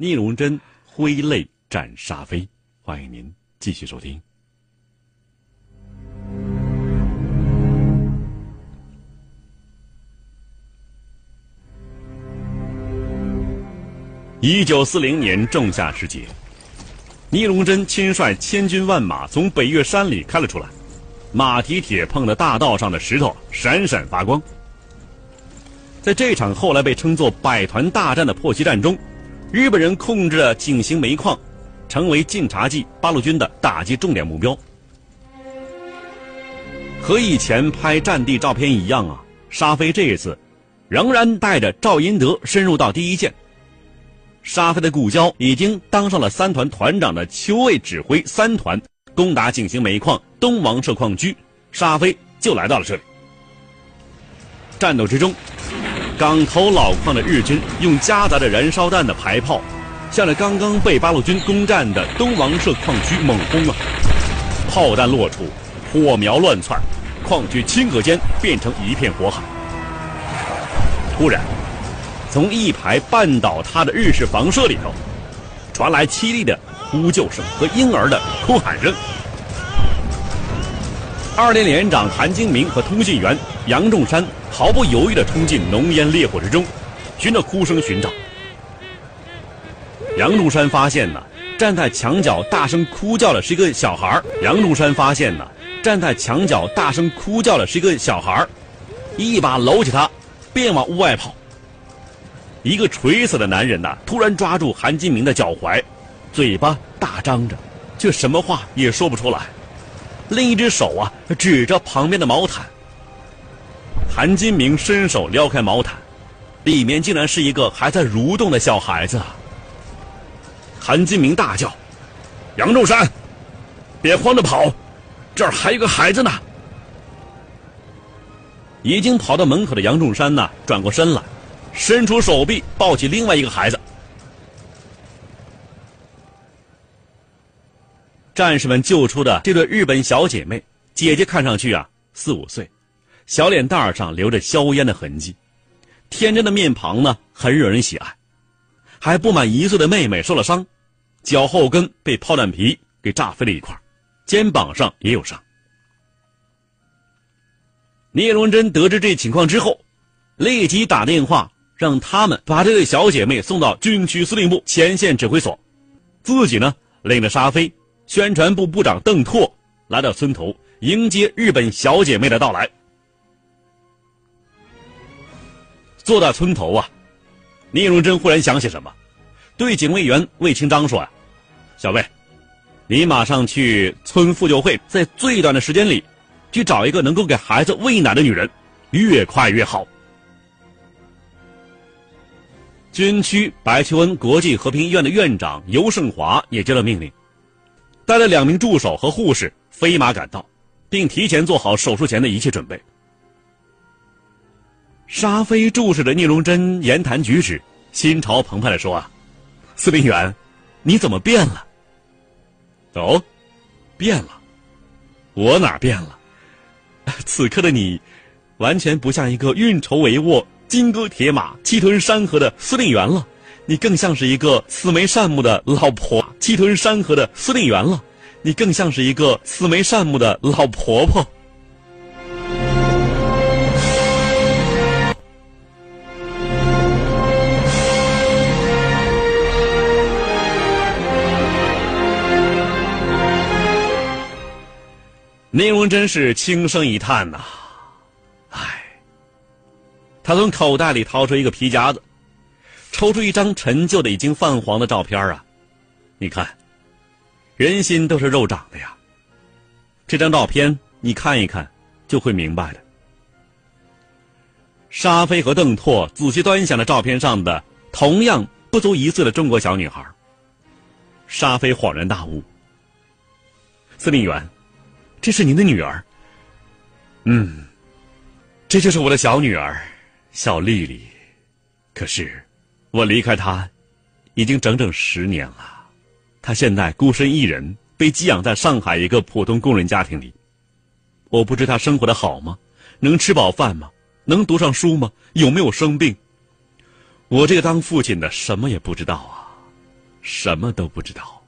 聂荣臻挥泪斩沙飞，欢迎您继续收听。一九四零年仲夏时节，聂荣臻亲率千军万马从北岳山里开了出来，马蹄铁碰的大道上的石头闪闪发光。在这场后来被称作“百团大战”的破袭战中，日本人控制了井陉煤矿，成为晋察冀八路军的打击重点目标。和以前拍战地照片一样啊，沙飞这一次仍然带着赵英德深入到第一线。沙飞的故交已经当上了三团团长的邱卫指挥三团攻打井陉煤矿东王社矿区，沙飞就来到了这里。战斗之中，港头老矿的日军用夹杂着燃烧弹的排炮，向着刚刚被八路军攻占的东王社矿区猛轰啊！炮弹落处，火苗乱窜，矿区顷刻间变成一片火海。突然。从一排半倒塌的日式房舍里头，传来凄厉的呼救声和婴儿的哭喊声。二连连长韩金明和通信员杨仲山毫不犹豫地冲进浓烟烈火之中，循着哭声寻找。杨仲山发现呢，站在墙角大声哭叫的是一个小孩杨仲山发现呢，站在墙角大声哭叫的是一个小孩一把搂起他，便往屋外跑。一个垂死的男人呐，突然抓住韩金明的脚踝，嘴巴大张着，却什么话也说不出来。另一只手啊，指着旁边的毛毯。韩金明伸手撩开毛毯，里面竟然是一个还在蠕动的小孩子。韩金明大叫：“杨仲山，别慌着跑，这儿还有个孩子呢！”已经跑到门口的杨仲山呢，转过身来。伸出手臂抱起另外一个孩子，战士们救出的这对日本小姐妹，姐姐看上去啊四五岁，小脸蛋上留着硝烟的痕迹，天真的面庞呢很惹人喜爱，还不满一岁的妹妹受了伤，脚后跟被炮弹皮给炸飞了一块，肩膀上也有伤。聂荣臻得知这情况之后，立即打电话。让他们把这对小姐妹送到军区司令部前线指挥所，自己呢领着沙飞、宣传部部长邓拓来到村头迎接日本小姐妹的到来。坐在村头啊，聂荣臻忽然想起什么，对警卫员魏清章说：“啊，小魏，你马上去村妇救会，在最短的时间里，去找一个能够给孩子喂奶的女人，越快越好。”军区白求恩国际和平医院的院长尤胜华也接了命令，带了两名助手和护士飞马赶到，并提前做好手术前的一切准备。沙飞注视着聂荣臻言谈举止，心潮澎湃的说：“啊，司令员，你怎么变了？哦，变了？我哪变了？此刻的你，完全不像一个运筹帷幄。”金戈铁马、气吞山河的司令员了，你更像是一个慈眉善目的老婆；气吞山河的司令员了，你更像是一个慈眉善目的老婆婆。聂荣臻是轻声一叹呐。唉他从口袋里掏出一个皮夹子，抽出一张陈旧的、已经泛黄的照片啊！你看，人心都是肉长的呀。这张照片你看一看，就会明白的。沙飞和邓拓仔细端详着照片上的同样不足一岁的中国小女孩，沙飞恍然大悟：“司令员，这是您的女儿。”“嗯，这就是我的小女儿，小丽丽。可是，我离开她，已经整整十年了。她现在孤身一人，被寄养在上海一个普通工人家庭里。我不知她生活的好吗？能吃饱饭吗？能读上书吗？有没有生病？我这个当父亲的什么也不知道啊，什么都不知道。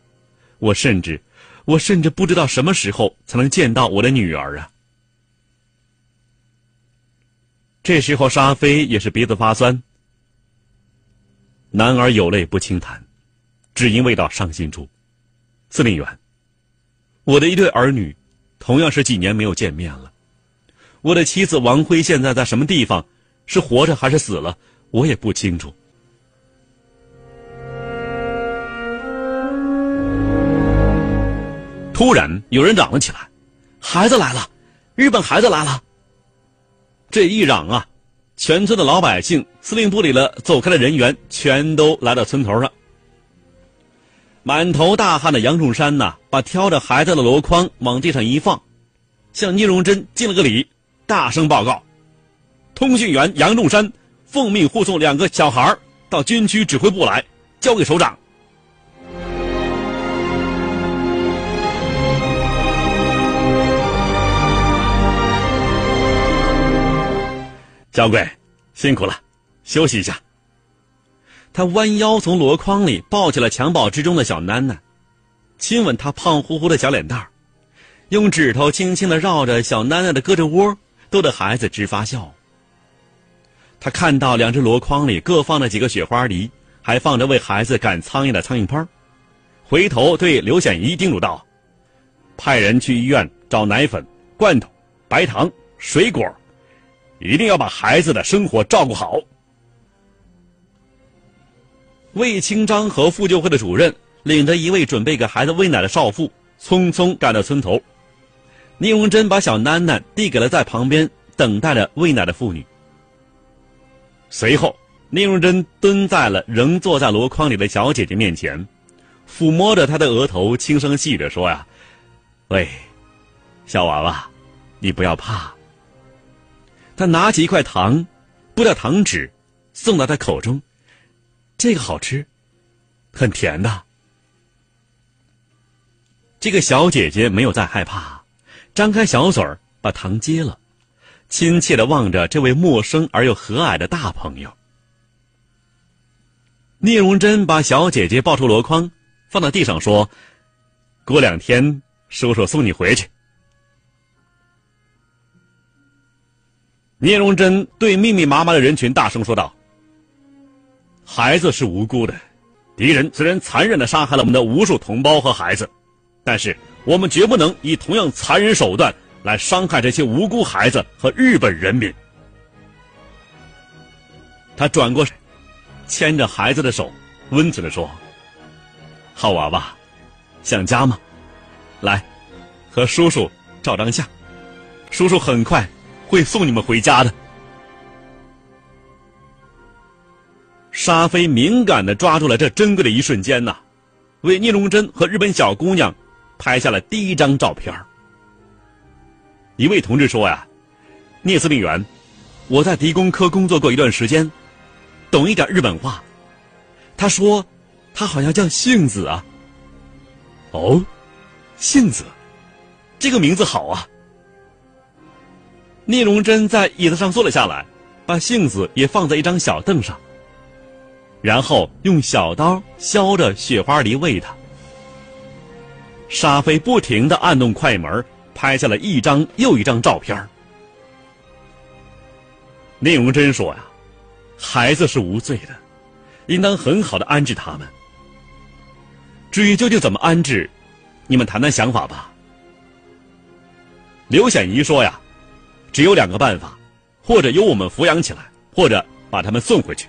我甚至，我甚至不知道什么时候才能见到我的女儿啊。这时候，沙飞也是鼻子发酸。男儿有泪不轻弹，只因未到伤心处。司令员，我的一对儿女，同样是几年没有见面了。我的妻子王辉现在在什么地方？是活着还是死了？我也不清楚。突然，有人嚷了起来：“孩子来了！日本孩子来了！”这一嚷啊！全村的老百姓、司令部里的走开的人员，全都来到村头上。满头大汗的杨仲山呐，把挑着孩子的箩筐往地上一放，向聂荣臻敬了个礼，大声报告：“通讯员杨仲山奉命护送两个小孩到军区指挥部来，交给首长。”小鬼，辛苦了，休息一下。他弯腰从箩筐里抱起了襁褓之中的小囡囡，亲吻她胖乎乎的小脸蛋儿，用指头轻轻的绕着小囡囡的胳肢窝，逗得孩子直发笑。他看到两只箩筐里各放着几个雪花梨，还放着为孩子赶苍蝇的苍蝇拍回头对刘显仪叮嘱道：“派人去医院找奶粉、罐头、白糖、水果。”一定要把孩子的生活照顾好。魏清章和妇救会的主任领着一位准备给孩子喂奶的少妇，匆匆赶到村头。聂荣臻把小囡囡递给了在旁边等待着喂奶的妇女。随后，聂荣臻蹲在了仍坐在箩筐里的小姐姐面前，抚摸着她的额头，轻声细语着说：“呀，喂，小娃娃，你不要怕。”他拿起一块糖，剥掉糖纸，送到他口中。这个好吃，很甜的。这个小姐姐没有再害怕，张开小嘴儿把糖接了，亲切的望着这位陌生而又和蔼的大朋友。聂荣臻把小姐姐抱出箩筐，放到地上说：“过两天，叔叔送你回去。”聂荣臻对密密麻麻的人群大声说道：“孩子是无辜的，敌人虽然残忍的杀害了我们的无数同胞和孩子，但是我们绝不能以同样残忍手段来伤害这些无辜孩子和日本人民。”他转过身，牵着孩子的手，温存的说：“好娃娃，想家吗？来，和叔叔照张相，叔叔很快。”会送你们回家的。沙飞敏感的抓住了这珍贵的一瞬间呐，为聂荣臻和日本小姑娘拍下了第一张照片。一位同志说呀：“聂司令员，我在敌工科工作过一段时间，懂一点日本话。”他说：“他好像叫杏子啊。”哦，杏子，这个名字好啊。聂荣臻在椅子上坐了下来，把杏子也放在一张小凳上，然后用小刀削着雪花梨喂它。沙飞不停的按动快门，拍下了一张又一张照片。聂荣臻说：“呀，孩子是无罪的，应当很好的安置他们。至于究竟怎么安置，你们谈谈想法吧。”刘显仪说：“呀。”只有两个办法，或者由我们抚养起来，或者把他们送回去。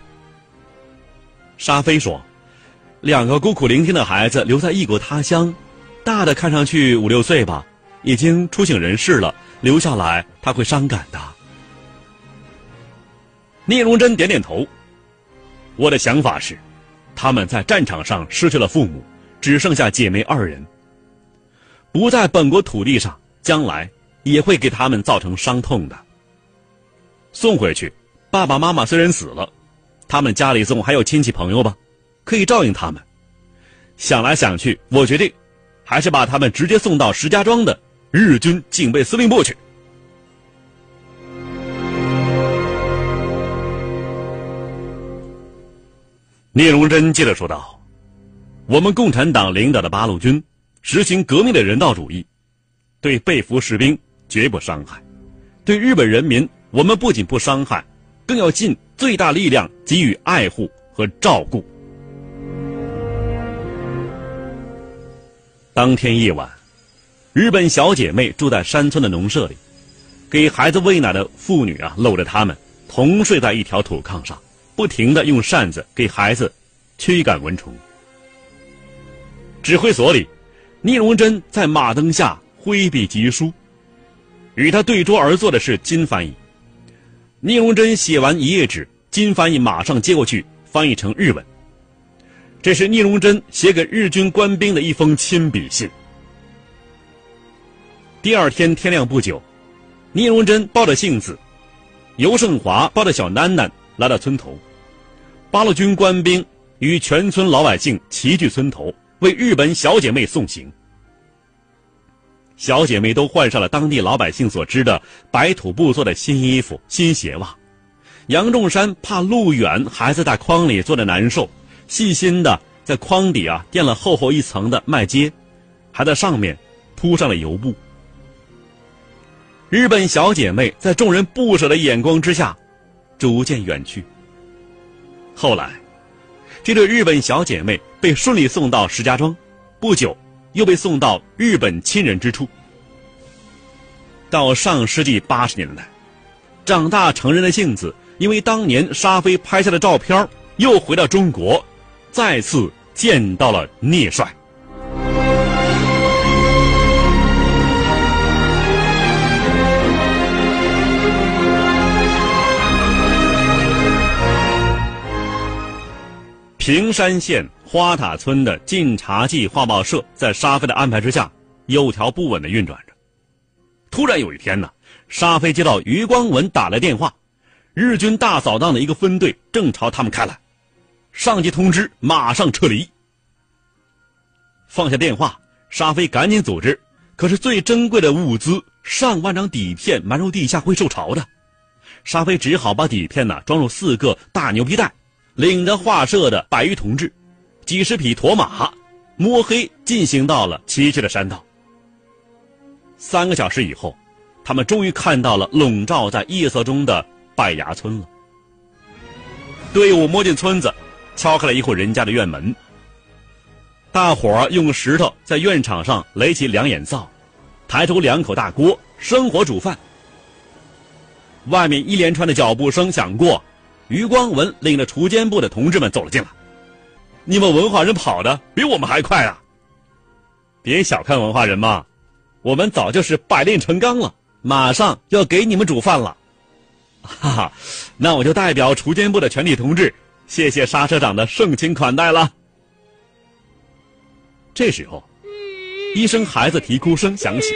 沙飞说：“两个孤苦伶仃的孩子留在异国他乡，大的看上去五六岁吧，已经出醒人世了，留下来他会伤感的。”聂荣臻点点头。我的想法是，他们在战场上失去了父母，只剩下姐妹二人。不在本国土地上，将来也会给他们造成伤痛的。送回去，爸爸妈妈虽然死了，他们家里总还有亲戚朋友吧，可以照应他们。想来想去，我决定，还是把他们直接送到石家庄的日军警备司令部去。聂荣臻接着说道：“我们共产党领导的八路军实行革命的人道主义，对被俘士兵绝不伤害，对日本人民，我们不仅不伤害，更要尽最大力量给予爱护和照顾。”当天夜晚，日本小姐妹住在山村的农舍里，给孩子喂奶的妇女啊，搂着他们同睡在一条土炕上。不停的用扇子给孩子驱赶蚊虫。指挥所里，聂荣臻在马灯下挥笔疾书，与他对桌而坐的是金翻译。聂荣臻写完一页纸，金翻译马上接过去翻译成日文。这是聂荣臻写给日军官兵的一封亲笔信。第二天天亮不久，聂荣臻抱着杏子，尤胜华抱着小囡囡。来到村头，八路军官兵与全村老百姓齐聚村头，为日本小姐妹送行。小姐妹都换上了当地老百姓所织的白土布做的新衣服、新鞋袜。杨仲山怕路远，孩子在筐里坐着难受，细心的在筐底啊垫了厚厚一层的麦秸，还在上面铺上了油布。日本小姐妹在众人不舍的眼光之下。逐渐远去。后来，这对日本小姐妹被顺利送到石家庄，不久又被送到日本亲人之处。到上世纪八十年代，长大成人的杏子，因为当年沙飞拍下的照片，又回到中国，再次见到了聂帅。平山县花塔村的《晋察冀画报社》在沙飞的安排之下，有条不紊的运转着。突然有一天呢，沙飞接到余光文打来电话，日军大扫荡的一个分队正朝他们开来，上级通知马上撤离。放下电话，沙飞赶紧组织，可是最珍贵的物资上万张底片埋入地下会受潮的，沙飞只好把底片呢装入四个大牛皮袋。领着画社的百余同志，几十匹驼马，摸黑进行到了崎岖的山道。三个小时以后，他们终于看到了笼罩在夜色中的拜崖村了。队伍摸进村子，敲开了一户人家的院门。大伙儿用石头在院场上垒起两眼灶，抬出两口大锅，生火煮饭。外面一连串的脚步声响过。余光文领着锄奸部的同志们走了进来。你们文化人跑的比我们还快啊！别小看文化人嘛，我们早就是百炼成钢了，马上要给你们煮饭了。哈哈，那我就代表锄奸部的全体同志，谢谢沙社长的盛情款待了。这时候，一声孩子啼哭声响起。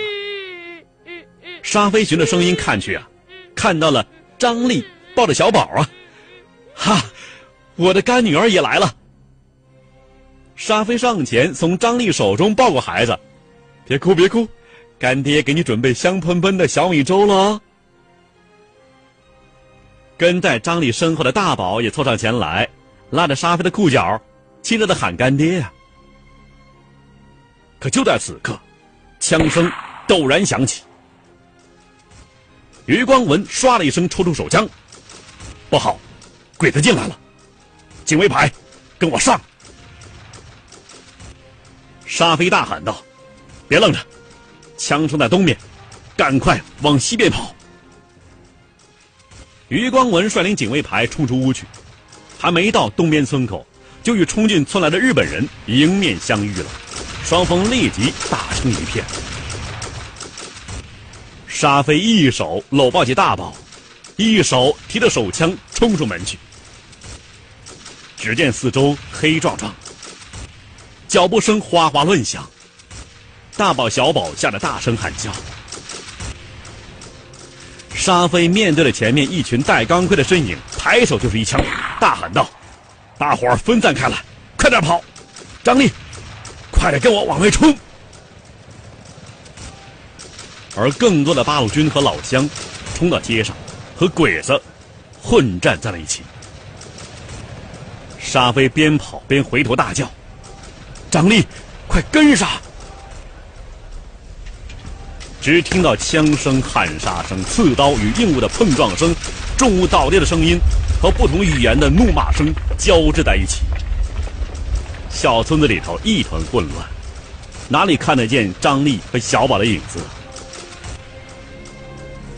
沙飞寻着声音看去啊，看到了张丽抱着小宝啊。哈，我的干女儿也来了。沙飞上前从张丽手中抱过孩子，别哭别哭，干爹给你准备香喷喷的小米粥了。跟在张丽身后的大宝也凑上前来，拉着沙飞的裤脚，亲热的喊干爹呀。可就在此刻，枪声陡然响起，余光文唰的一声抽出手枪，不好！鬼子进来了，警卫排，跟我上！沙飞大喊道：“别愣着，枪声在东面，赶快往西边跑！”余光文率领警卫排冲出屋去，还没到东边村口，就与冲进村来的日本人迎面相遇了，双方立即打成一片。沙飞一手搂抱起大宝。一手提着手枪冲出门去，只见四周黑壮壮，脚步声哗哗乱响。大宝、小宝吓得大声喊叫。沙飞面对着前面一群戴钢盔的身影，抬手就是一枪，大喊道：“大伙儿分散开来，快点跑！张力，快点跟我往外冲！”而更多的八路军和老乡冲到街上，和鬼子混战在了一起。沙飞边跑边回头大叫：“张力，快跟上！”只听到枪声、喊杀声、刺刀与硬物的碰撞声、重物倒地的声音和不同语言的怒骂声交织在一起。小村子里头一团混乱，哪里看得见张力和小宝的影子？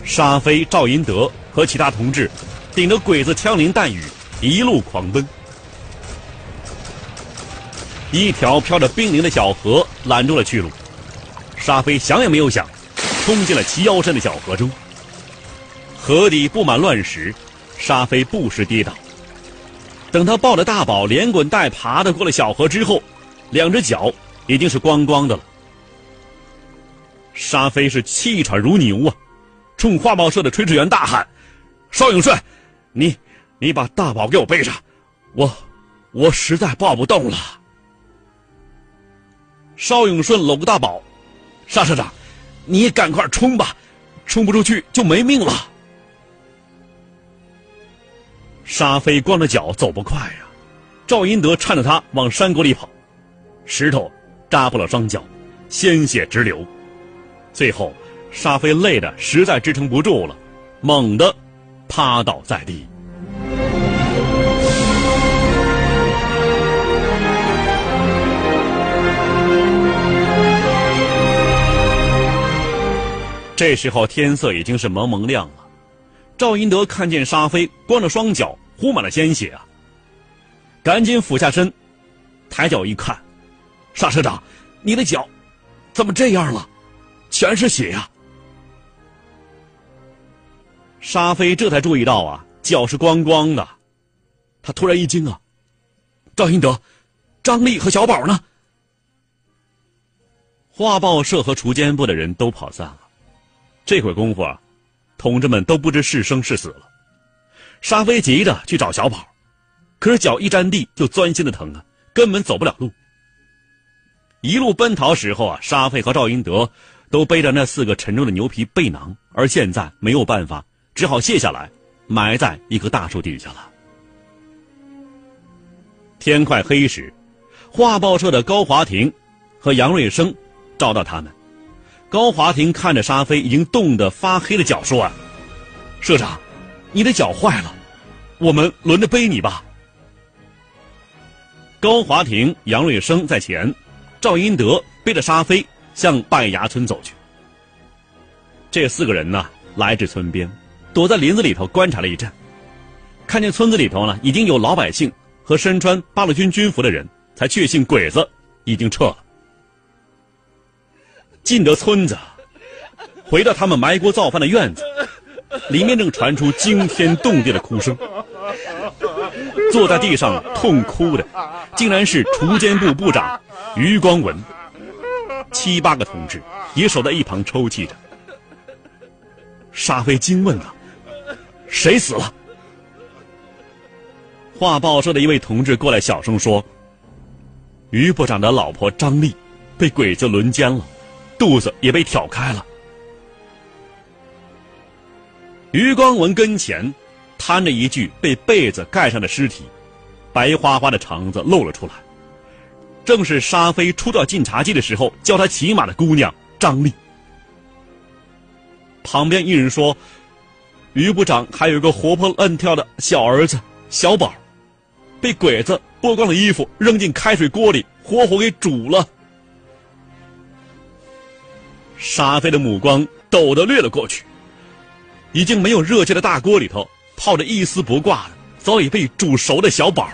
沙飞、赵银德和其他同志顶着鬼子枪林弹雨，一路狂奔。一条飘着冰凌的小河拦住了去路，沙飞想也没有想。冲进了齐腰深的小河中，河底布满乱石，沙飞不时跌倒。等他抱着大宝连滚带爬的过了小河之后，两只脚已经是光光的了。沙飞是气喘如牛啊，冲画报社的炊事员大喊：“邵永顺，你你把大宝给我背上，我我实在抱不动了。”邵永顺搂个大宝，沙社长。你赶快冲吧，冲不出去就没命了。沙飞光着脚走不快呀，赵英德搀着他往山沟里跑，石头扎破了双脚，鲜血直流。最后，沙飞累得实在支撑不住了，猛地趴倒在地。这时候天色已经是蒙蒙亮了，赵英德看见沙飞光着双脚，糊满了鲜血啊，赶紧俯下身，抬脚一看，沙社长，你的脚怎么这样了？全是血呀！沙飞这才注意到啊，脚是光光的，他突然一惊啊，赵英德、张丽和小宝呢？画报社和锄奸部的人都跑散了。这会功夫啊，同志们都不知是生是死了。沙飞急着去找小宝，可是脚一沾地就钻心的疼啊，根本走不了路。一路奔逃时候啊，沙飞和赵英德都背着那四个沉重的牛皮背囊，而现在没有办法，只好卸下来，埋在一棵大树底下了。天快黑时，画报社的高华庭和杨瑞生找到他们。高华庭看着沙飞已经冻得发黑的脚，说：“啊，社长，你的脚坏了，我们轮着背你吧。”高华庭、杨瑞生在前，赵英德背着沙飞向拜崖村走去。这四个人呢，来至村边，躲在林子里头观察了一阵，看见村子里头呢已经有老百姓和身穿八路军军服的人，才确信鬼子已经撤了。进得村子，回到他们埋锅造饭的院子，里面正传出惊天动地的哭声。坐在地上痛哭的，竟然是锄奸部部长余光文。七八个同志也守在一旁抽泣着。沙飞惊问道：“谁死了？”画报社的一位同志过来小声说：“余部长的老婆张丽，被鬼子轮奸了。”肚子也被挑开了。余光文跟前摊着一具被被子盖上的尸体，白花花的肠子露了出来，正是沙飞初到晋察冀的时候教他骑马的姑娘张丽。旁边一人说：“余部长还有个活泼乱跳的小儿子小宝，被鬼子剥光了衣服扔进开水锅里，活活给煮了。”沙飞的目光陡地掠了过去，已经没有热气的大锅里头泡着一丝不挂的早已被煮熟的小宝。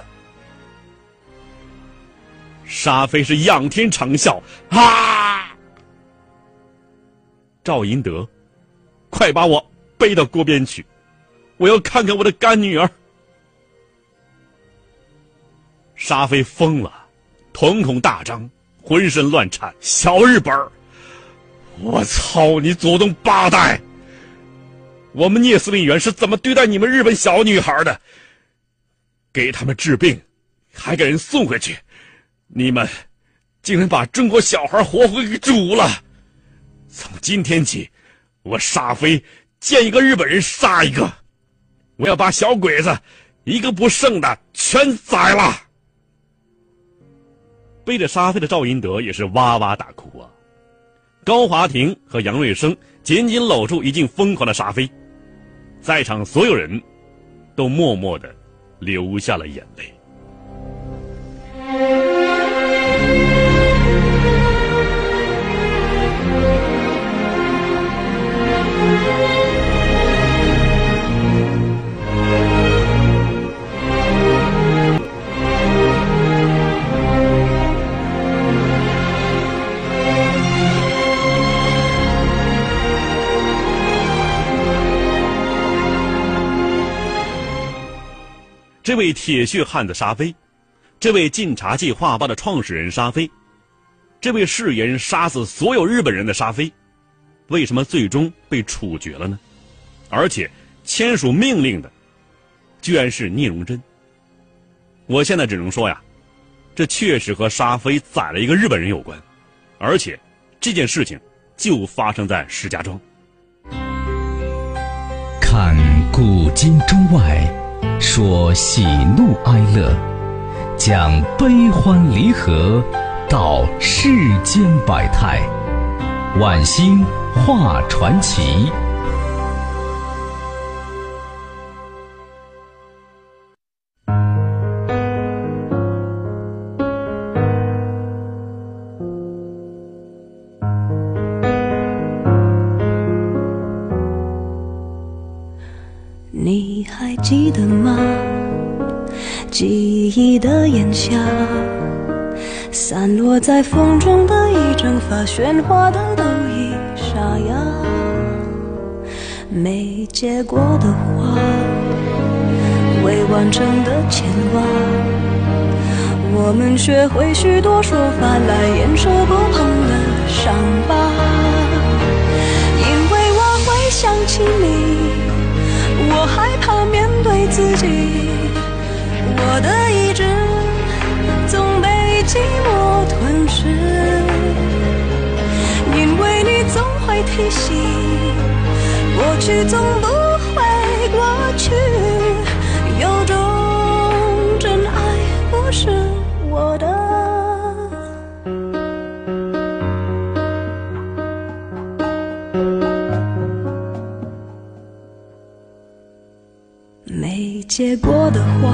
沙飞是仰天长啸：“啊！”赵银德，快把我背到锅边去，我要看看我的干女儿。沙飞疯了，瞳孔大张，浑身乱颤。小日本儿，我操你祖宗八代！我们聂司令员是怎么对待你们日本小女孩的？给他们治病，还给人送回去，你们竟然把中国小孩活活给煮了！从今天起，我沙飞见一个日本人杀一个，我要把小鬼子一个不剩的全宰了！背着沙飞的赵银德也是哇哇大哭啊！高华庭和杨瑞生紧紧搂住已经疯狂的沙飞。在场所有人都默默的流下了眼泪。位铁血汉子沙飞，这位晋察冀画报的创始人沙飞，这位誓言杀死所有日本人的沙飞，为什么最终被处决了呢？而且签署命令的，居然是聂荣臻。我现在只能说呀，这确实和沙飞宰了一个日本人有关，而且这件事情就发生在石家庄。看古今中外。说喜怒哀乐，讲悲欢离合，道世间百态，晚星画传奇。的炎夏，散落在风中的一整发，喧哗的都已沙哑。没结果的花，未完成的牵挂，我们学会许多说法来掩饰不碰的伤疤。因为我会想起你。我害怕面对自己，我的意志寂寞吞噬，因为你总会提醒，过去总不会过去，有种真爱不是我的。没结果的花，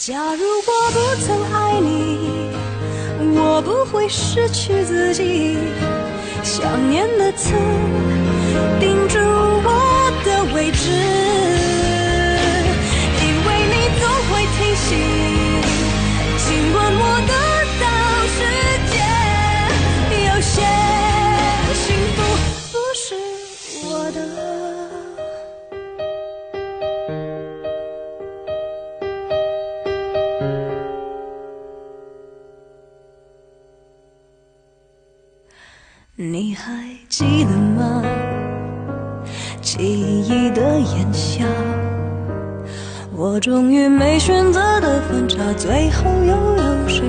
假如我不曾爱你，我不会失去自己。想念的刺钉住我的位置，你还记得吗？记忆的炎夏，我终于没选择的分岔，最后又有谁